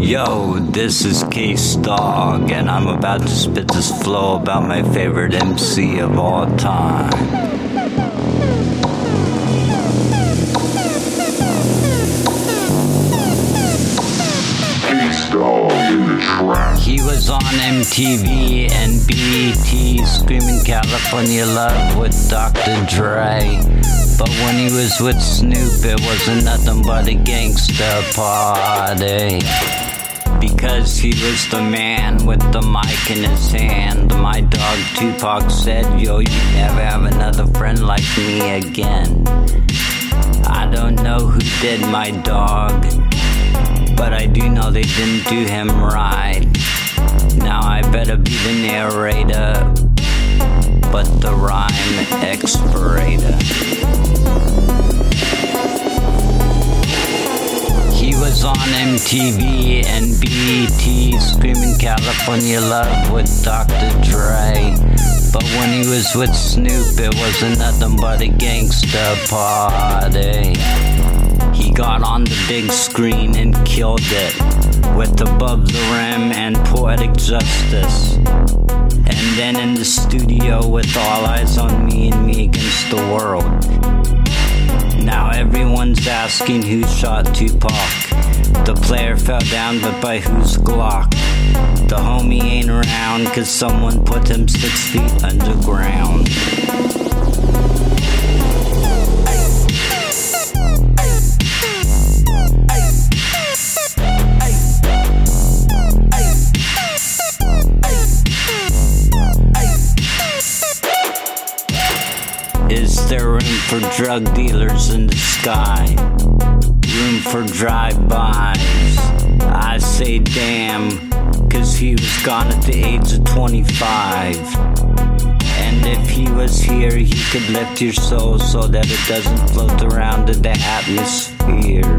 Yo, this is CaseDawg, and I'm about to spit this flow about my favorite MC of all time. Key Dog. He was on MTV and BET screaming California Love with Dr. Dre. But when he was with Snoop, it wasn't nothing but a gangster party. Because he was the man with the mic in his hand. My dog Tupac said, Yo, you never have another friend like me again. I don't know who did my dog but I do know they didn't do him right. Now I better be the narrator, but the rhyme expirator. MTV and BET screaming California Love with Dr. Dre. But when he was with Snoop, it wasn't nothing but a gangster party. He got on the big screen and killed it with Above the Rim and Poetic Justice. And then in the studio with All Eyez on Me and Me Against the World. Now everyone's asking who shot Tupac. Player fell down, but by whose Glock? The homie ain't around, cause someone put him six feet underground. Is there room for drug dealers in the sky? For drive-bys? I say damn, cause he was gone at the age of 25. And if he was here, he could lift your soul so that it doesn't float around in the atmosphere.